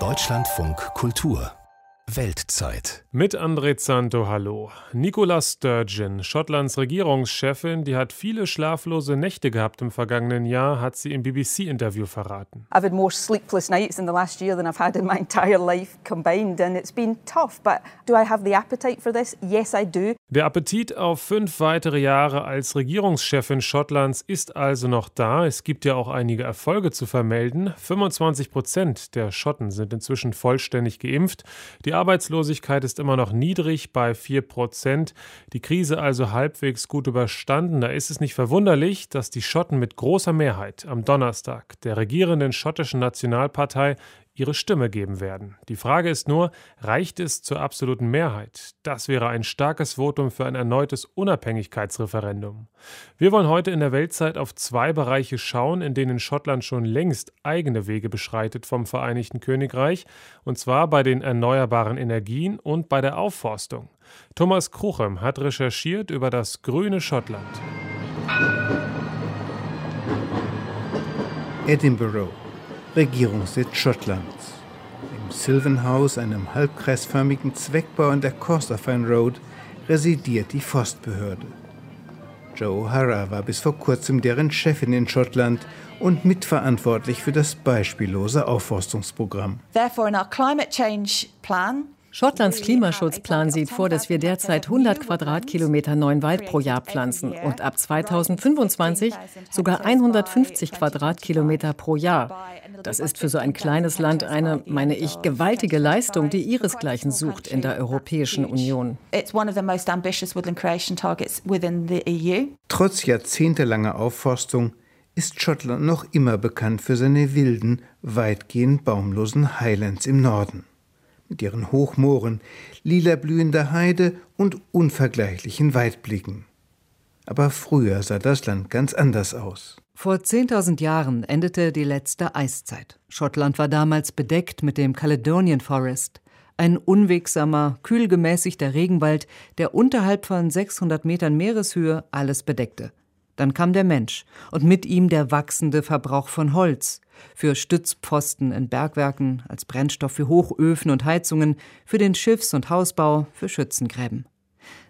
Deutschlandfunk Kultur Weltzeit. Mit André Zanto, hallo. Nicola Sturgeon, Schottlands Regierungschefin, die hat viele schlaflose Nächte gehabt im vergangenen Jahr, hat sie im BBC-Interview verraten. I've had more sleepless nights in the last year than I've had in my entire life combined and it's been tough, but do I have the appetite for this? Yes, I do. Der Appetit auf fünf weitere Jahre als Regierungschefin Schottlands ist also noch da. Es gibt ja auch einige Erfolge zu vermelden. 25 Prozent der Schotten sind inzwischen vollständig geimpft. Die Arbeitslosigkeit ist immer noch niedrig bei 4 Prozent. Die Krise also halbwegs gut überstanden. Da ist es nicht verwunderlich, dass die Schotten mit großer Mehrheit am Donnerstag der regierenden schottischen Nationalpartei ihre Stimme geben werden. Die Frage ist nur, reicht es zur absoluten Mehrheit? Das wäre ein starkes Votum für ein erneutes Unabhängigkeitsreferendum. Wir wollen heute in der Weltzeit auf zwei Bereiche schauen, in denen Schottland schon längst eigene Wege beschreitet vom Vereinigten Königreich, und zwar bei den erneuerbaren Energien und bei der Aufforstung. Thomas Kruchem hat recherchiert über das grüne Schottland. Edinburgh Regierungssitz Schottlands. Im Sylvan House, einem halbkreisförmigen Zweckbau an der Corsafine Road, residiert die Forstbehörde. Joe O'Hara war bis vor kurzem deren Chefin in Schottland und mitverantwortlich für das beispiellose Aufforstungsprogramm. Therefore, in our climate change plan, Schottlands Klimaschutzplan sieht vor, dass wir derzeit 100 Quadratkilometer neuen Wald pro Jahr pflanzen und ab 2025 sogar 150 Quadratkilometer pro Jahr. Das ist für so ein kleines Land eine, meine ich, gewaltige Leistung, die ihresgleichen sucht in der Europäischen Union. E Trotz jahrzehntelanger Aufforstung ist Schottland noch immer bekannt für seine wilden, weitgehend baumlosen Highlands im Norden mit ihren Hochmooren, lila blühender Heide und unvergleichlichen Weitblicken. Aber früher sah das Land ganz anders aus. Vor 10.000 Jahren endete die letzte Eiszeit. Schottland war damals bedeckt mit dem Caledonian Forest, ein unwegsamer, kühl gemäßigter Regenwald, der unterhalb von 600 Metern Meereshöhe alles bedeckte. Dann kam der Mensch und mit ihm der wachsende Verbrauch von Holz, für Stützpfosten in Bergwerken, als Brennstoff für Hochöfen und Heizungen, für den Schiffs- und Hausbau, für Schützengräben.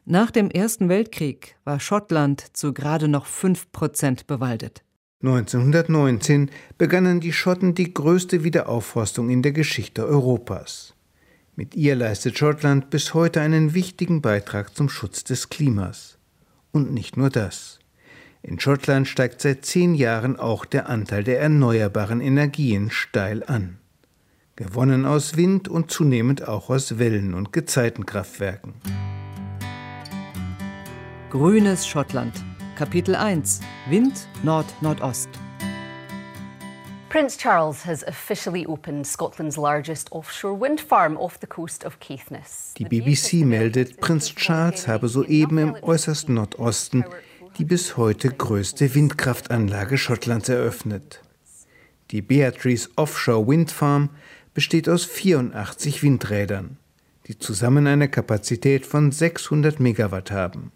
Nach dem Ersten Weltkrieg war Schottland zu gerade noch fünf Prozent bewaldet. 1919 begannen die Schotten die größte Wiederaufforstung in der Geschichte Europas. Mit ihr leistet Schottland bis heute einen wichtigen Beitrag zum Schutz des Klimas. Und nicht nur das. In Schottland steigt seit zehn Jahren auch der Anteil der erneuerbaren Energien steil an. Gewonnen aus Wind und zunehmend auch aus Wellen- und Gezeitenkraftwerken. Grünes Schottland. Kapitel 1 Wind Nord-Nordost. Prince Charles has officially opened Scotland's largest offshore wind farm off the coast of Caithness. Die BBC meldet, Prinz Charles habe soeben im äußersten Nordosten die bis heute größte Windkraftanlage Schottlands eröffnet. Die Beatrice Offshore Wind Farm besteht aus 84 Windrädern, die zusammen eine Kapazität von 600 Megawatt haben.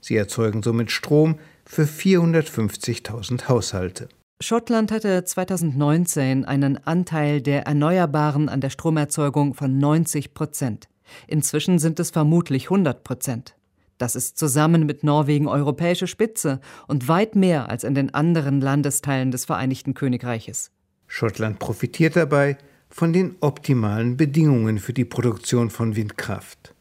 Sie erzeugen somit Strom für 450.000 Haushalte. Schottland hatte 2019 einen Anteil der Erneuerbaren an der Stromerzeugung von 90 Prozent. Inzwischen sind es vermutlich 100 Prozent. Das ist zusammen mit Norwegen europäische Spitze und weit mehr als in den anderen Landesteilen des Vereinigten Königreiches. Schottland profitiert dabei von den optimalen Bedingungen für die Produktion von Windkraft.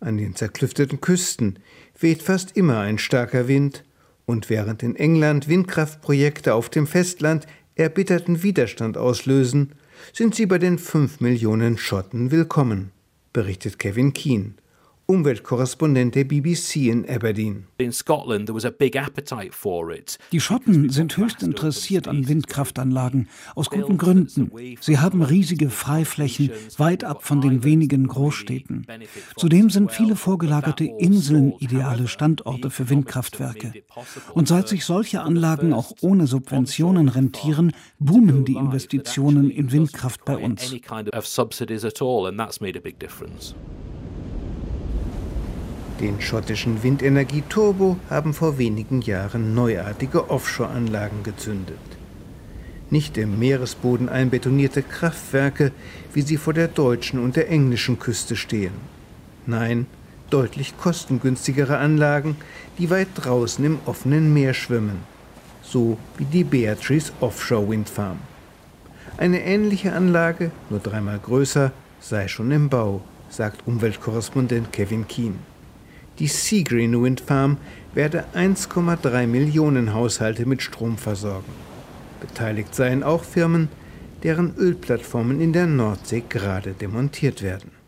An den zerklüfteten Küsten weht fast immer ein starker Wind, und während in England Windkraftprojekte auf dem Festland erbitterten Widerstand auslösen, sind sie bei den fünf Millionen Schotten willkommen, berichtet Kevin Keane. Umweltkorrespondent der BBC in Aberdeen. Die Schotten sind höchst interessiert an Windkraftanlagen, aus guten Gründen. Sie haben riesige Freiflächen, weit ab von den wenigen Großstädten. Zudem sind viele vorgelagerte Inseln ideale Standorte für Windkraftwerke. Und seit sich solche Anlagen auch ohne Subventionen rentieren, boomen die Investitionen in Windkraft bei uns. Den schottischen Windenergie-Turbo haben vor wenigen Jahren neuartige Offshore-Anlagen gezündet. Nicht im Meeresboden einbetonierte Kraftwerke, wie sie vor der deutschen und der englischen Küste stehen. Nein, deutlich kostengünstigere Anlagen, die weit draußen im offenen Meer schwimmen, so wie die Beatrice Offshore Wind Farm. Eine ähnliche Anlage, nur dreimal größer, sei schon im Bau, sagt Umweltkorrespondent Kevin Keen. Die Seagreen Wind Farm werde 1,3 Millionen Haushalte mit Strom versorgen. Beteiligt seien auch Firmen, deren Ölplattformen in der Nordsee gerade demontiert werden.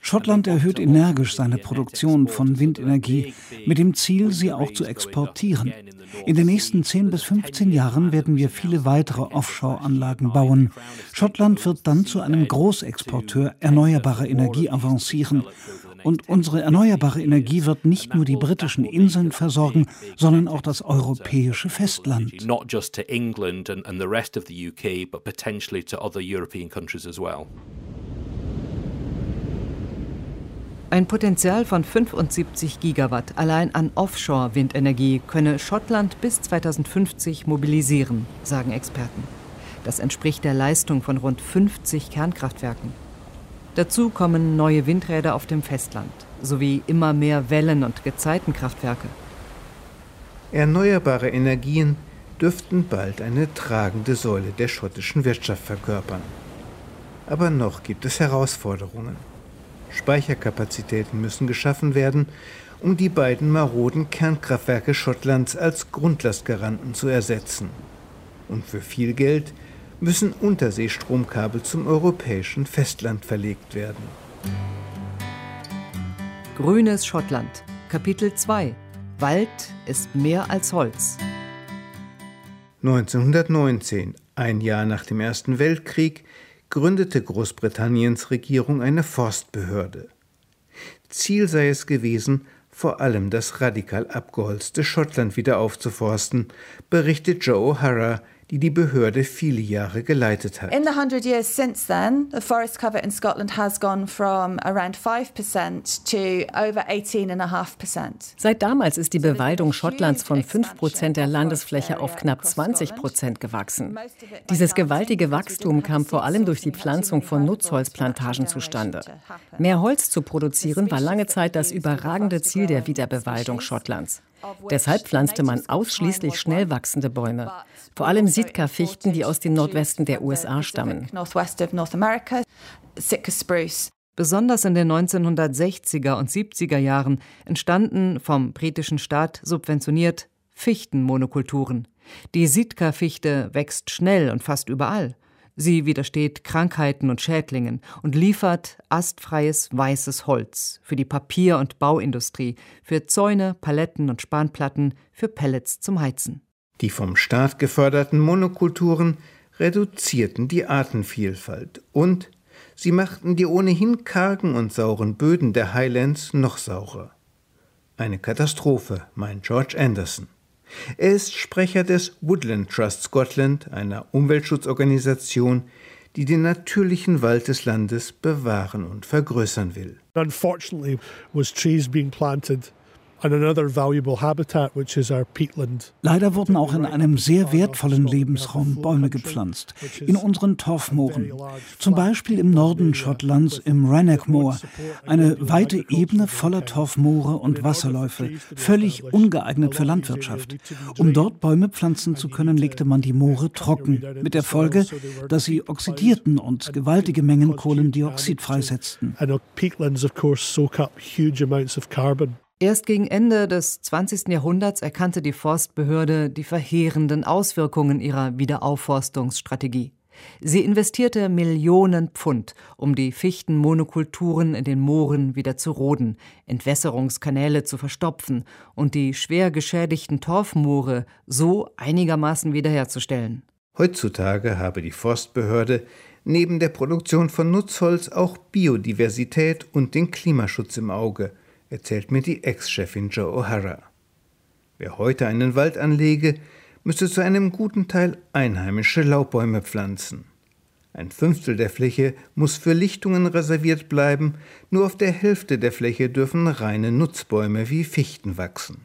Schottland erhöht energisch seine Produktion von Windenergie mit dem Ziel, sie auch zu exportieren. In den nächsten 10 bis 15 Jahren werden wir viele weitere Offshore-Anlagen bauen. Schottland wird dann zu einem Großexporteur erneuerbarer Energie avancieren. Und unsere erneuerbare Energie wird nicht nur die britischen Inseln versorgen, sondern auch das europäische Festland. Ein Potenzial von 75 Gigawatt allein an Offshore-Windenergie könne Schottland bis 2050 mobilisieren, sagen Experten. Das entspricht der Leistung von rund 50 Kernkraftwerken. Dazu kommen neue Windräder auf dem Festland sowie immer mehr Wellen- und Gezeitenkraftwerke. Erneuerbare Energien dürften bald eine tragende Säule der schottischen Wirtschaft verkörpern. Aber noch gibt es Herausforderungen. Speicherkapazitäten müssen geschaffen werden, um die beiden maroden Kernkraftwerke Schottlands als Grundlastgaranten zu ersetzen. Und für viel Geld müssen Unterseestromkabel zum europäischen Festland verlegt werden. Grünes Schottland, Kapitel 2 Wald ist mehr als Holz. 1919, ein Jahr nach dem Ersten Weltkrieg, gründete Großbritanniens Regierung eine Forstbehörde. Ziel sei es gewesen, vor allem das radikal abgeholzte Schottland wieder aufzuforsten, berichtet Joe O'Hara die die Behörde viele Jahre geleitet hat. In the 100 years since then, the forest cover in Scotland has gone from around 5% to over 18.5%. Seit damals ist die Bewaldung Schottlands von 5% der Landesfläche auf knapp 20% gewachsen. Dieses gewaltige Wachstum kam vor allem durch die Pflanzung von Nutzholzplantagen zustande. Mehr Holz zu produzieren war lange Zeit das überragende Ziel der Wiederbewaldung Schottlands. Deshalb pflanzte man ausschließlich schnell wachsende Bäume, vor allem Sitka-Fichten, die aus dem Nordwesten der USA stammen. Besonders in den 1960er und 70er Jahren entstanden vom britischen Staat subventioniert Fichtenmonokulturen. Die Sitka-Fichte wächst schnell und fast überall. Sie widersteht Krankheiten und Schädlingen und liefert astfreies weißes Holz für die Papier- und Bauindustrie, für Zäune, Paletten und Spanplatten, für Pellets zum Heizen. Die vom Staat geförderten Monokulturen reduzierten die Artenvielfalt und sie machten die ohnehin kargen und sauren Böden der Highlands noch saurer. Eine Katastrophe, meint George Anderson. Er ist Sprecher des Woodland Trust Scotland, einer Umweltschutzorganisation, die den natürlichen Wald des Landes bewahren und vergrößern will. Unfortunately was trees being planted Leider wurden auch in einem sehr wertvollen Lebensraum Bäume gepflanzt, in unseren Torfmooren. Zum Beispiel im Norden Schottlands im Rannoch Moor, eine weite Ebene voller Torfmoore und Wasserläufe, völlig ungeeignet für Landwirtschaft. Um dort Bäume pflanzen zu können, legte man die Moore trocken, mit der Folge, dass sie oxidierten und gewaltige Mengen Kohlendioxid freisetzten. Erst gegen Ende des 20. Jahrhunderts erkannte die Forstbehörde die verheerenden Auswirkungen ihrer Wiederaufforstungsstrategie. Sie investierte Millionen Pfund, um die Fichtenmonokulturen in den Mooren wieder zu roden, Entwässerungskanäle zu verstopfen und die schwer geschädigten Torfmoore so einigermaßen wiederherzustellen. Heutzutage habe die Forstbehörde neben der Produktion von Nutzholz auch Biodiversität und den Klimaschutz im Auge – erzählt mir die Ex-Chefin Joe O'Hara. Wer heute einen Wald anlege, müsse zu einem guten Teil einheimische Laubbäume pflanzen. Ein Fünftel der Fläche muss für Lichtungen reserviert bleiben, nur auf der Hälfte der Fläche dürfen reine Nutzbäume wie Fichten wachsen.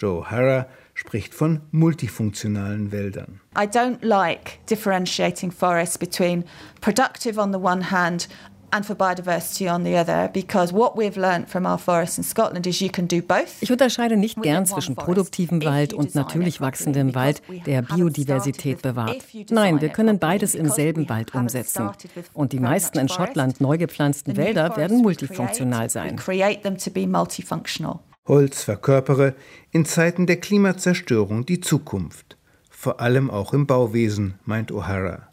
Joe O'Hara spricht von multifunktionalen Wäldern. I don't like differentiating forests between productive on the one hand and for biodiversity on the other because what we've learned from our forests in Scotland is you can do both. Ich unterscheide nicht gern zwischen produktivem Wald und natürlich wachsendem Wald, der Biodiversität bewahrt. Nein, wir können beides im selben Wald umsetzen. Und die meisten in Schottland neu gepflanzten Wälder werden multifunktional sein. Holz verkörpere in Zeiten der Klimazerstörung die Zukunft, vor allem auch im Bauwesen, meint O'Hara.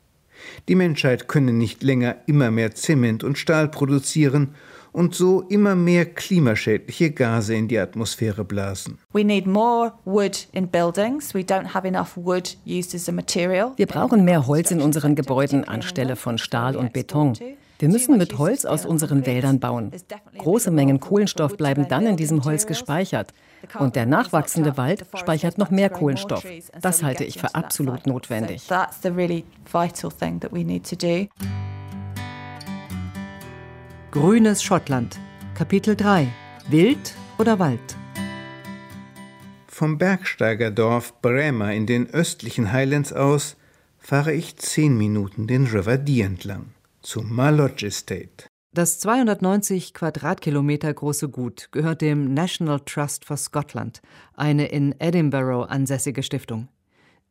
Die Menschheit könne nicht länger immer mehr Zement und Stahl produzieren und so immer mehr klimaschädliche Gase in die Atmosphäre blasen. Wir brauchen mehr Holz in unseren Gebäuden anstelle von Stahl und Beton. Wir müssen mit Holz aus unseren Wäldern bauen. Große Mengen Kohlenstoff bleiben dann in diesem Holz gespeichert. Und der nachwachsende Wald speichert noch mehr Kohlenstoff. Das halte ich für absolut notwendig. Grünes Schottland. Kapitel 3. Wild oder Wald? Vom Bergsteigerdorf Bremer in den östlichen Highlands aus fahre ich zehn Minuten den River Dee entlang zum Malodge Estate. Das 290 Quadratkilometer große Gut gehört dem National Trust for Scotland, eine in Edinburgh ansässige Stiftung.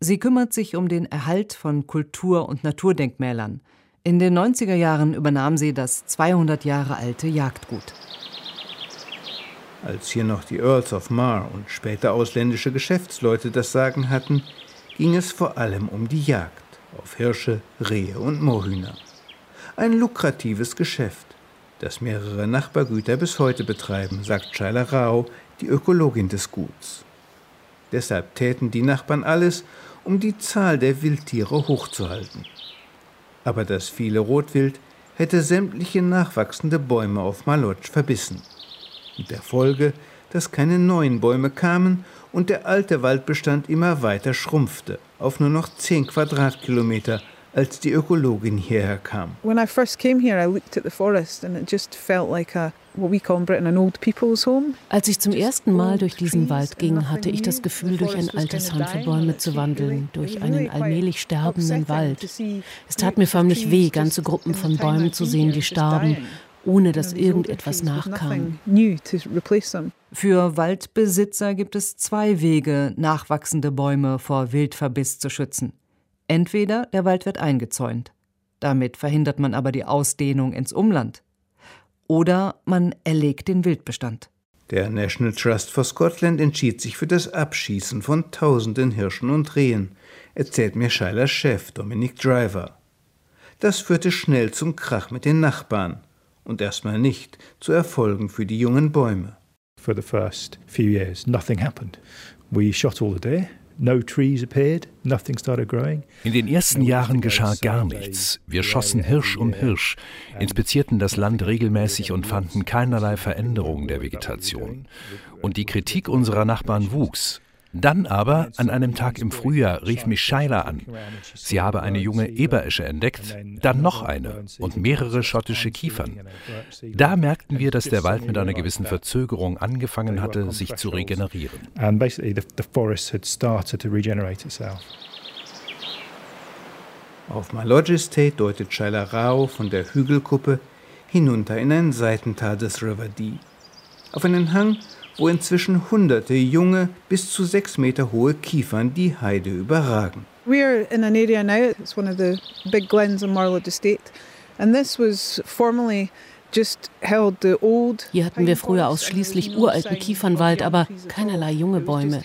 Sie kümmert sich um den Erhalt von Kultur- und Naturdenkmälern. In den 90er Jahren übernahm sie das 200 Jahre alte Jagdgut. Als hier noch die Earls of Mar und später ausländische Geschäftsleute das Sagen hatten, ging es vor allem um die Jagd auf Hirsche, Rehe und Moorhühner. Ein lukratives Geschäft das mehrere Nachbargüter bis heute betreiben, sagt Shaila Rao, die Ökologin des Guts. Deshalb täten die Nachbarn alles, um die Zahl der Wildtiere hochzuhalten. Aber das viele Rotwild hätte sämtliche nachwachsende Bäume auf Malotsch verbissen. Mit der Folge, dass keine neuen Bäume kamen und der alte Waldbestand immer weiter schrumpfte auf nur noch 10 Quadratkilometer als die Ökologin hierher kam. When I first came here, I looked at the forest and it just felt like a als ich zum ersten Mal durch diesen Wald ging, hatte ich das Gefühl, durch ein altes Heim für Bäume zu wandeln, durch einen allmählich sterbenden Wald. Es tat mir förmlich weh, ganze Gruppen von Bäumen zu sehen, die starben, ohne dass irgendetwas nachkam. Für Waldbesitzer gibt es zwei Wege, nachwachsende Bäume vor Wildverbiss zu schützen. Entweder der Wald wird eingezäunt, damit verhindert man aber die Ausdehnung ins Umland, oder man erlegt den Wildbestand. Der National Trust for Scotland entschied sich für das Abschießen von tausenden Hirschen und Rehen, erzählt mir Scheilers Chef Dominic Driver. Das führte schnell zum Krach mit den Nachbarn und erstmal nicht zu Erfolgen für die jungen Bäume. For the first few years, nothing happened. We shot all the deer. In den ersten Jahren geschah gar nichts. Wir schossen Hirsch um Hirsch, inspizierten das Land regelmäßig und fanden keinerlei Veränderung der Vegetation. Und die Kritik unserer Nachbarn wuchs. Dann aber, an einem Tag im Frühjahr, rief mich Scheila an. Sie habe eine junge Eberesche entdeckt, dann noch eine und mehrere schottische Kiefern. Da merkten wir, dass der Wald mit einer gewissen Verzögerung angefangen hatte, sich zu regenerieren. Auf Malodge Estate deutet Scheila Rao von der Hügelkuppe hinunter in ein Seitental des River Dee. Auf einen Hang wo inzwischen hunderte junge, bis zu sechs Meter hohe Kiefern die Heide überragen. We're in an area now, it's one of the big glens on Marlow Estate, and this was formerly hier hatten wir früher ausschließlich uralten Kiefernwald, aber keinerlei junge Bäume.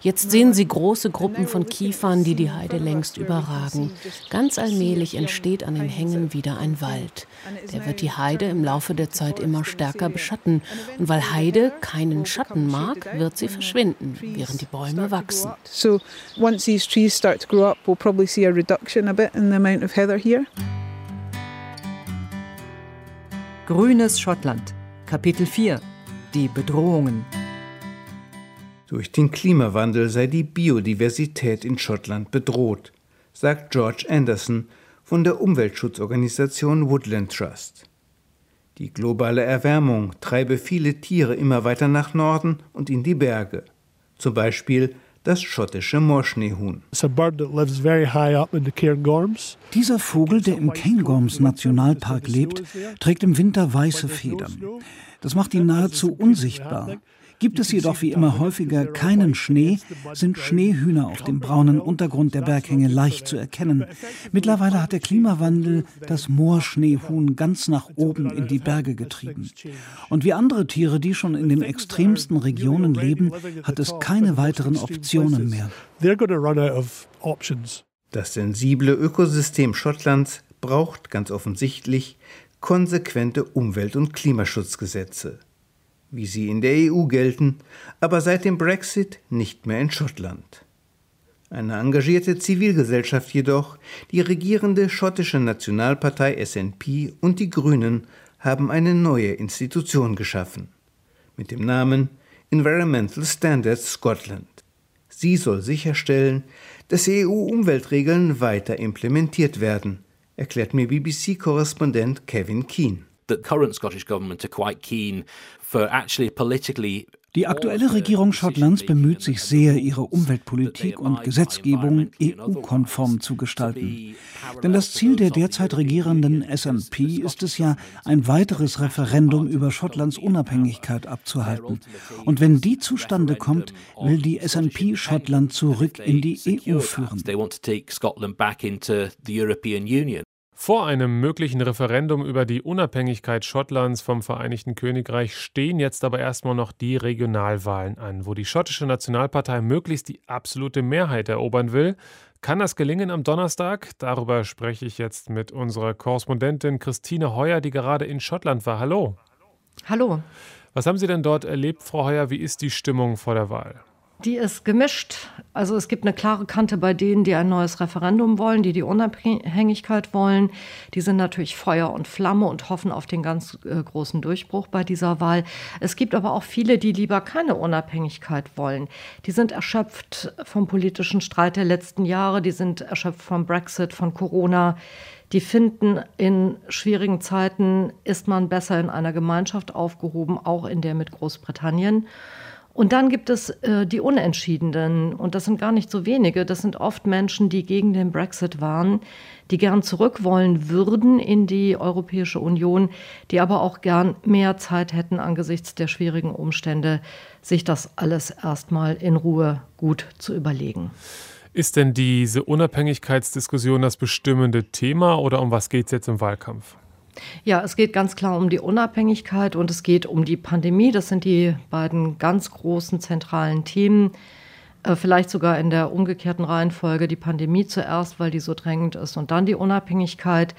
Jetzt sehen Sie große Gruppen von Kiefern, die die Heide längst überragen. Ganz allmählich entsteht an den Hängen wieder ein Wald. Der wird die Heide im Laufe der Zeit immer stärker beschatten. Und weil Heide keinen Schatten mag, wird sie verschwinden, während die Bäume wachsen. So once these trees start to grow up, we'll probably see a reduction a bit in the amount of heather here. Grünes Schottland. Kapitel 4. Die Bedrohungen. Durch den Klimawandel sei die Biodiversität in Schottland bedroht, sagt George Anderson von der Umweltschutzorganisation Woodland Trust. Die globale Erwärmung treibe viele Tiere immer weiter nach Norden und in die Berge, zum Beispiel das schottische Moorschneehuhn. Dieser Vogel, der im Cairngorms Nationalpark lebt, trägt im Winter weiße Federn. Das macht ihn nahezu unsichtbar. Gibt es jedoch wie immer häufiger keinen Schnee, sind Schneehühner auf dem braunen Untergrund der Berghänge leicht zu erkennen. Mittlerweile hat der Klimawandel das Moorschneehuhn ganz nach oben in die Berge getrieben. Und wie andere Tiere, die schon in den extremsten Regionen leben, hat es keine weiteren Optionen mehr. Das sensible Ökosystem Schottlands braucht ganz offensichtlich konsequente Umwelt- und Klimaschutzgesetze wie sie in der EU gelten, aber seit dem Brexit nicht mehr in Schottland. Eine engagierte Zivilgesellschaft jedoch, die regierende schottische Nationalpartei SNP und die Grünen haben eine neue Institution geschaffen mit dem Namen Environmental Standards Scotland. Sie soll sicherstellen, dass EU-Umweltregeln weiter implementiert werden, erklärt mir BBC-Korrespondent Kevin Keane. The current Scottish government are quite keen die aktuelle Regierung Schottlands bemüht sich sehr, ihre Umweltpolitik und Gesetzgebung EU-konform zu gestalten. Denn das Ziel der derzeit regierenden SNP ist es ja, ein weiteres Referendum über Schottlands Unabhängigkeit abzuhalten. Und wenn die zustande kommt, will die SNP Schottland zurück in die EU führen. Vor einem möglichen Referendum über die Unabhängigkeit Schottlands vom Vereinigten Königreich stehen jetzt aber erstmal noch die Regionalwahlen an, wo die schottische Nationalpartei möglichst die absolute Mehrheit erobern will. Kann das gelingen am Donnerstag? Darüber spreche ich jetzt mit unserer Korrespondentin Christine Heuer, die gerade in Schottland war. Hallo. Hallo. Was haben Sie denn dort erlebt, Frau Heuer? Wie ist die Stimmung vor der Wahl? Die ist gemischt. Also es gibt eine klare Kante bei denen, die ein neues Referendum wollen, die die Unabhängigkeit wollen. Die sind natürlich Feuer und Flamme und hoffen auf den ganz äh, großen Durchbruch bei dieser Wahl. Es gibt aber auch viele, die lieber keine Unabhängigkeit wollen. Die sind erschöpft vom politischen Streit der letzten Jahre, die sind erschöpft vom Brexit, von Corona. Die finden, in schwierigen Zeiten ist man besser in einer Gemeinschaft aufgehoben, auch in der mit Großbritannien. Und dann gibt es äh, die Unentschiedenen. Und das sind gar nicht so wenige. Das sind oft Menschen, die gegen den Brexit waren, die gern zurück wollen würden in die Europäische Union, die aber auch gern mehr Zeit hätten angesichts der schwierigen Umstände, sich das alles erstmal in Ruhe gut zu überlegen. Ist denn diese Unabhängigkeitsdiskussion das bestimmende Thema oder um was geht es jetzt im Wahlkampf? Ja, es geht ganz klar um die Unabhängigkeit und es geht um die Pandemie. Das sind die beiden ganz großen zentralen Themen. Äh, vielleicht sogar in der umgekehrten Reihenfolge die Pandemie zuerst, weil die so drängend ist, und dann die Unabhängigkeit.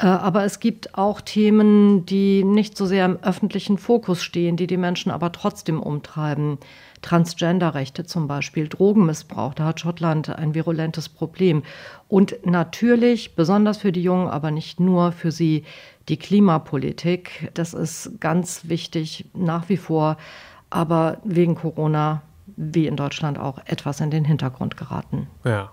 Äh, aber es gibt auch Themen, die nicht so sehr im öffentlichen Fokus stehen, die die Menschen aber trotzdem umtreiben. Transgenderrechte zum Beispiel, Drogenmissbrauch, da hat Schottland ein virulentes Problem. Und natürlich, besonders für die Jungen, aber nicht nur für sie, die Klimapolitik. Das ist ganz wichtig nach wie vor. Aber wegen Corona wie in Deutschland auch etwas in den Hintergrund geraten. Ja.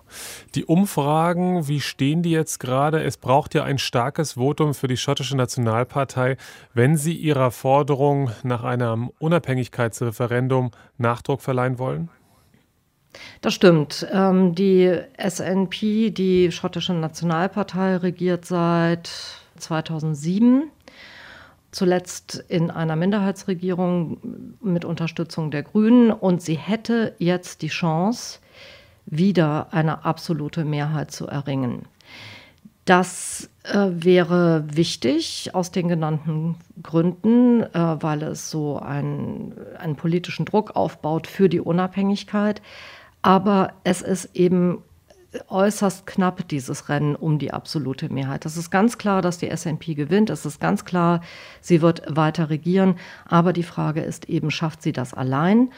Die Umfragen, wie stehen die jetzt gerade? Es braucht ja ein starkes Votum für die schottische Nationalpartei, wenn sie ihrer Forderung nach einem Unabhängigkeitsreferendum Nachdruck verleihen wollen? Das stimmt. Ähm, die SNP, die schottische Nationalpartei, regiert seit 2007 zuletzt in einer Minderheitsregierung mit Unterstützung der Grünen. Und sie hätte jetzt die Chance, wieder eine absolute Mehrheit zu erringen. Das äh, wäre wichtig aus den genannten Gründen, äh, weil es so ein, einen politischen Druck aufbaut für die Unabhängigkeit. Aber es ist eben äußerst knapp, dieses Rennen um die absolute Mehrheit. Es ist ganz klar, dass die SNP gewinnt. Es ist ganz klar, sie wird weiter regieren. Aber die Frage ist eben, schafft sie das allein?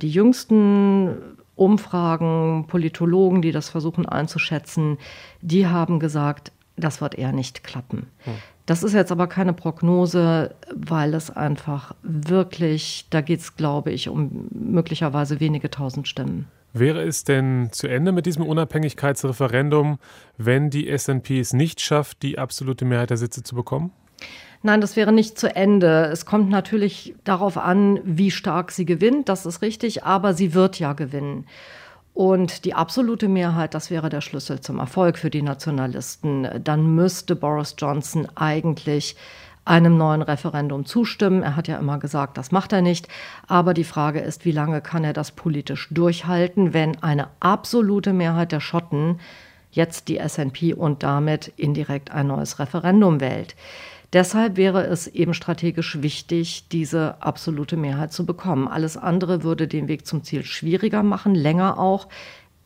Die jüngsten Umfragen, Politologen, die das versuchen einzuschätzen, die haben gesagt, das wird eher nicht klappen. Hm. Das ist jetzt aber keine Prognose, weil es einfach wirklich, da geht es, glaube ich, um möglicherweise wenige tausend Stimmen. Wäre es denn zu Ende mit diesem Unabhängigkeitsreferendum, wenn die SNP es nicht schafft, die absolute Mehrheit der Sitze zu bekommen? Nein, das wäre nicht zu Ende. Es kommt natürlich darauf an, wie stark sie gewinnt, das ist richtig, aber sie wird ja gewinnen. und die absolute Mehrheit, das wäre der Schlüssel zum Erfolg für die Nationalisten. Dann müsste Boris Johnson eigentlich einem neuen Referendum zustimmen. Er hat ja immer gesagt, das macht er nicht. Aber die Frage ist, wie lange kann er das politisch durchhalten, wenn eine absolute Mehrheit der Schotten jetzt die SNP und damit indirekt ein neues Referendum wählt. Deshalb wäre es eben strategisch wichtig, diese absolute Mehrheit zu bekommen. Alles andere würde den Weg zum Ziel schwieriger machen, länger auch.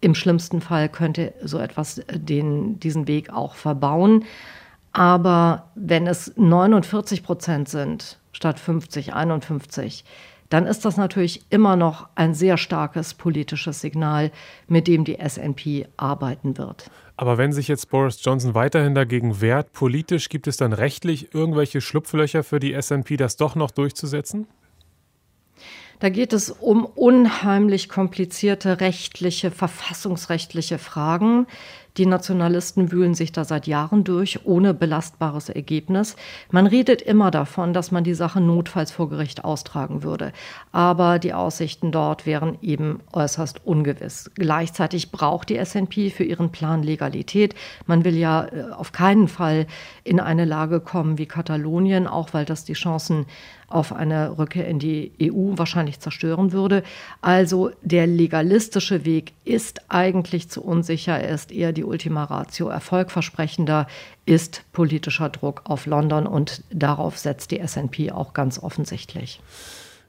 Im schlimmsten Fall könnte so etwas den, diesen Weg auch verbauen. Aber wenn es 49 Prozent sind statt 50, 51, dann ist das natürlich immer noch ein sehr starkes politisches Signal, mit dem die SNP arbeiten wird. Aber wenn sich jetzt Boris Johnson weiterhin dagegen wehrt, politisch gibt es dann rechtlich irgendwelche Schlupflöcher für die SNP, das doch noch durchzusetzen? Da geht es um unheimlich komplizierte rechtliche, verfassungsrechtliche Fragen, die Nationalisten wühlen sich da seit Jahren durch, ohne belastbares Ergebnis. Man redet immer davon, dass man die Sache notfalls vor Gericht austragen würde. Aber die Aussichten dort wären eben äußerst ungewiss. Gleichzeitig braucht die SNP für ihren Plan Legalität. Man will ja äh, auf keinen Fall in eine Lage kommen wie Katalonien, auch weil das die Chancen auf eine Rückkehr in die EU wahrscheinlich zerstören würde. Also der legalistische Weg ist eigentlich zu unsicher, er ist eher die Ultima Ratio. Erfolgversprechender ist politischer Druck auf London und darauf setzt die SNP auch ganz offensichtlich.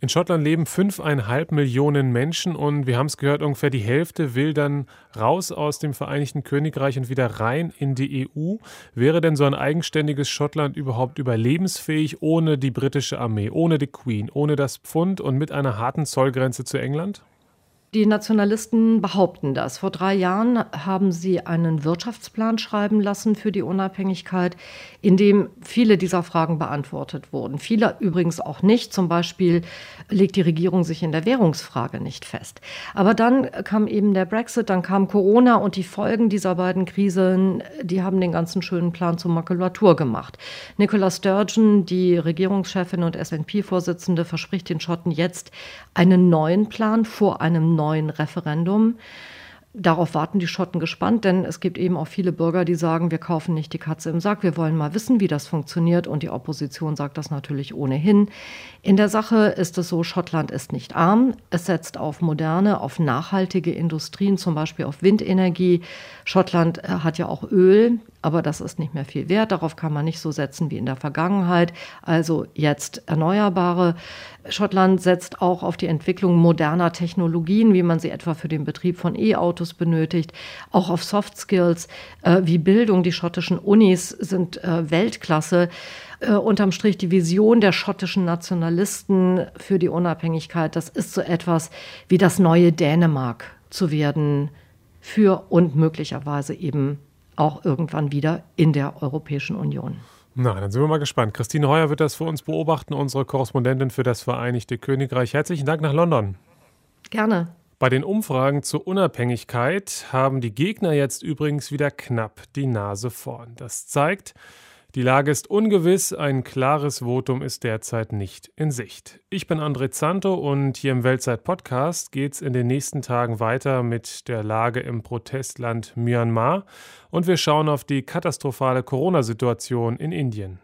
In Schottland leben fünfeinhalb Millionen Menschen und wir haben es gehört, ungefähr die Hälfte will dann raus aus dem Vereinigten Königreich und wieder rein in die EU. Wäre denn so ein eigenständiges Schottland überhaupt überlebensfähig ohne die britische Armee, ohne die Queen, ohne das Pfund und mit einer harten Zollgrenze zu England? Die Nationalisten behaupten das. Vor drei Jahren haben sie einen Wirtschaftsplan schreiben lassen für die Unabhängigkeit, in dem viele dieser Fragen beantwortet wurden. Viele übrigens auch nicht. Zum Beispiel legt die Regierung sich in der Währungsfrage nicht fest. Aber dann kam eben der Brexit, dann kam Corona und die Folgen dieser beiden Krisen, die haben den ganzen schönen Plan zur Makulatur gemacht. Nicola Sturgeon, die Regierungschefin und SNP-Vorsitzende, verspricht den Schotten jetzt einen neuen Plan vor einem neuen Referendum. Darauf warten die Schotten gespannt, denn es gibt eben auch viele Bürger, die sagen, wir kaufen nicht die Katze im Sack, wir wollen mal wissen, wie das funktioniert. Und die Opposition sagt das natürlich ohnehin. In der Sache ist es so, Schottland ist nicht arm. Es setzt auf moderne, auf nachhaltige Industrien, zum Beispiel auf Windenergie. Schottland äh, hat ja auch Öl, aber das ist nicht mehr viel wert. Darauf kann man nicht so setzen wie in der Vergangenheit. Also jetzt Erneuerbare. Schottland setzt auch auf die Entwicklung moderner Technologien, wie man sie etwa für den Betrieb von E-Autos benötigt, auch auf Soft Skills äh, wie Bildung. Die schottischen Unis sind äh, Weltklasse. Äh, unterm Strich die Vision der schottischen Nationalisten für die Unabhängigkeit, das ist so etwas wie das neue Dänemark zu werden für und möglicherweise eben auch irgendwann wieder in der Europäischen Union. Na, dann sind wir mal gespannt. Christine Heuer wird das für uns beobachten, unsere Korrespondentin für das Vereinigte Königreich. Herzlichen Dank nach London. Gerne. Bei den Umfragen zur Unabhängigkeit haben die Gegner jetzt übrigens wieder knapp die Nase vorn. Das zeigt, die Lage ist ungewiss, ein klares Votum ist derzeit nicht in Sicht. Ich bin André Zanto und hier im Weltzeit-Podcast geht es in den nächsten Tagen weiter mit der Lage im Protestland Myanmar und wir schauen auf die katastrophale Corona-Situation in Indien.